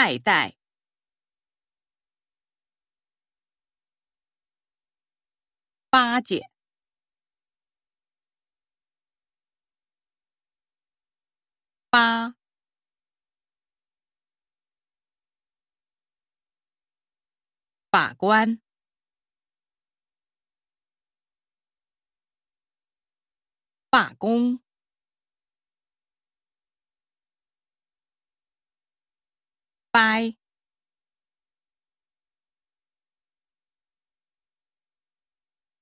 爱戴、巴结、八、法官、罢工。拜，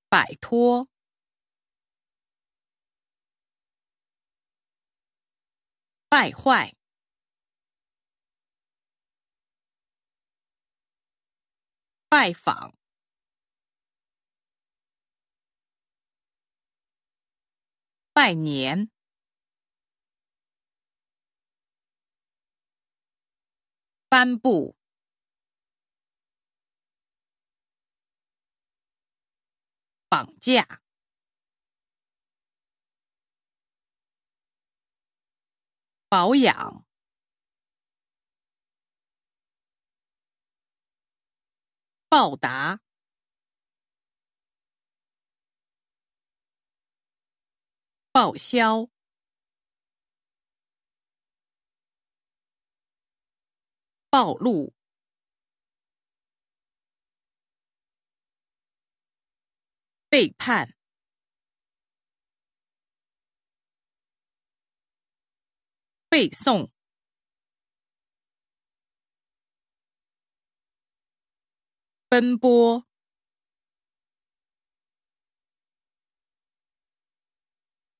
摆脱，败坏，拜访，拜年。颁布，绑架，保养，报答，报销。暴露，背叛，背诵，奔波，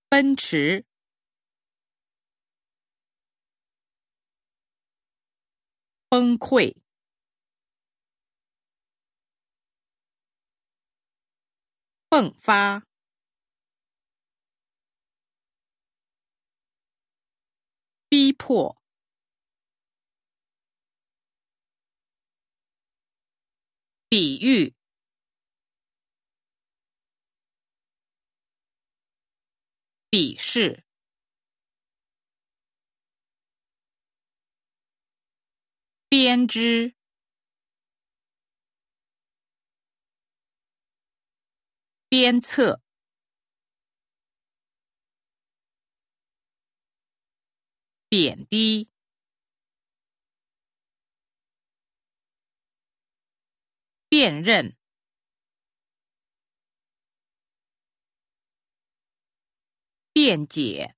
奔驰。崩溃，迸发，逼迫，比喻，鄙视。编织，鞭策，贬低，辨认，辩解。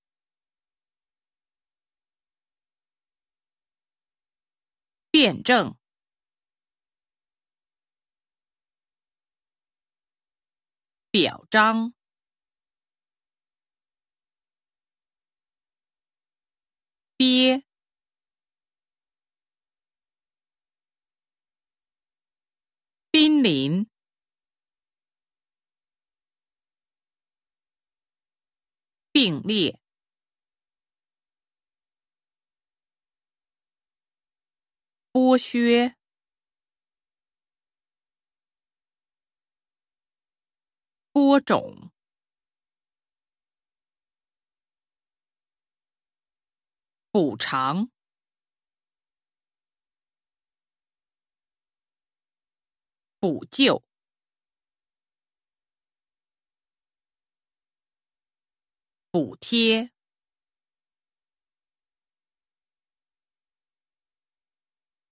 辩证，表彰，憋，濒临，并列。剥削，播种，补偿，补救，补贴。